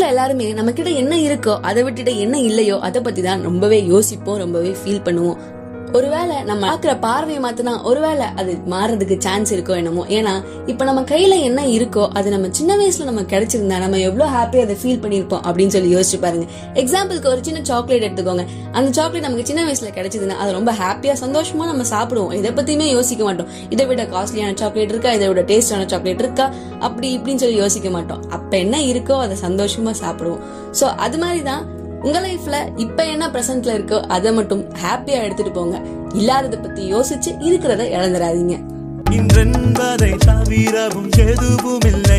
வீட்டுல எல்லாருமே நம்ம கிட்ட என்ன இருக்கோ அதை விட்டுட்டு என்ன இல்லையோ அதை பத்தி தான் ரொம்பவே யோசிப்போம் ரொம்பவே ஃபீல் பண்ணுவோம். ஒருவேளை நம்ம பார்க்குற பார்வையை மாத்தினா ஒருவேளை அது மாறதுக்கு சான்ஸ் இருக்கோ என்னமோ. ஏன்னா இப்ப நம்ம கையில என்ன இருக்கோ அது நம்ம சின்ன வயசுல நம்ம கிடைச்சிருந்தா நம்ம எவ்வளவு ஹாப்பியா அதை ஃபீல் பண்ணிருப்போம் அப்படின்னு சொல்லி யோசிச்சு பாருங்க. எக்ஸாம்பிளுக்கு ஒரு சின்ன சாக்லேட் எடுத்துக்கோங்க. அந்த சாக்லேட் நமக்கு சின்ன வயசுல கிடைச்சதுன்னா அது ரொம்ப ஹாப்பியா சந்தோஷமா நம்ம சாப்பிடுவோம். இதை பத்தியுமே யோசிக்க மாட்டோம். இதை விட காஸ்ட்லியான சாக்லேட் இருக்கா? இதை விட டேஸ்டான சாக்லேட் இருக்கா? அப்படி இப்படின்னு சொல்லி யோசிக்க மாட்டோம். அப்ப என்ன இருக்கோ அதை சந்தோஷமா சாப்பிடுவோம். சோ அது மாதிரி தான் உங்க லைஃப்ல இப்ப என்ன பிரசன்ட்ல இருக்கோ அதை மட்டும் ஹாப்பியா எடுத்துட்டு போங்க. இல்லாததை பத்தி யோசிச்சு இருக்கிறத இழந்துடாதீங்க இன்றென்பதை தவிரவும் எதுவும் இல்லை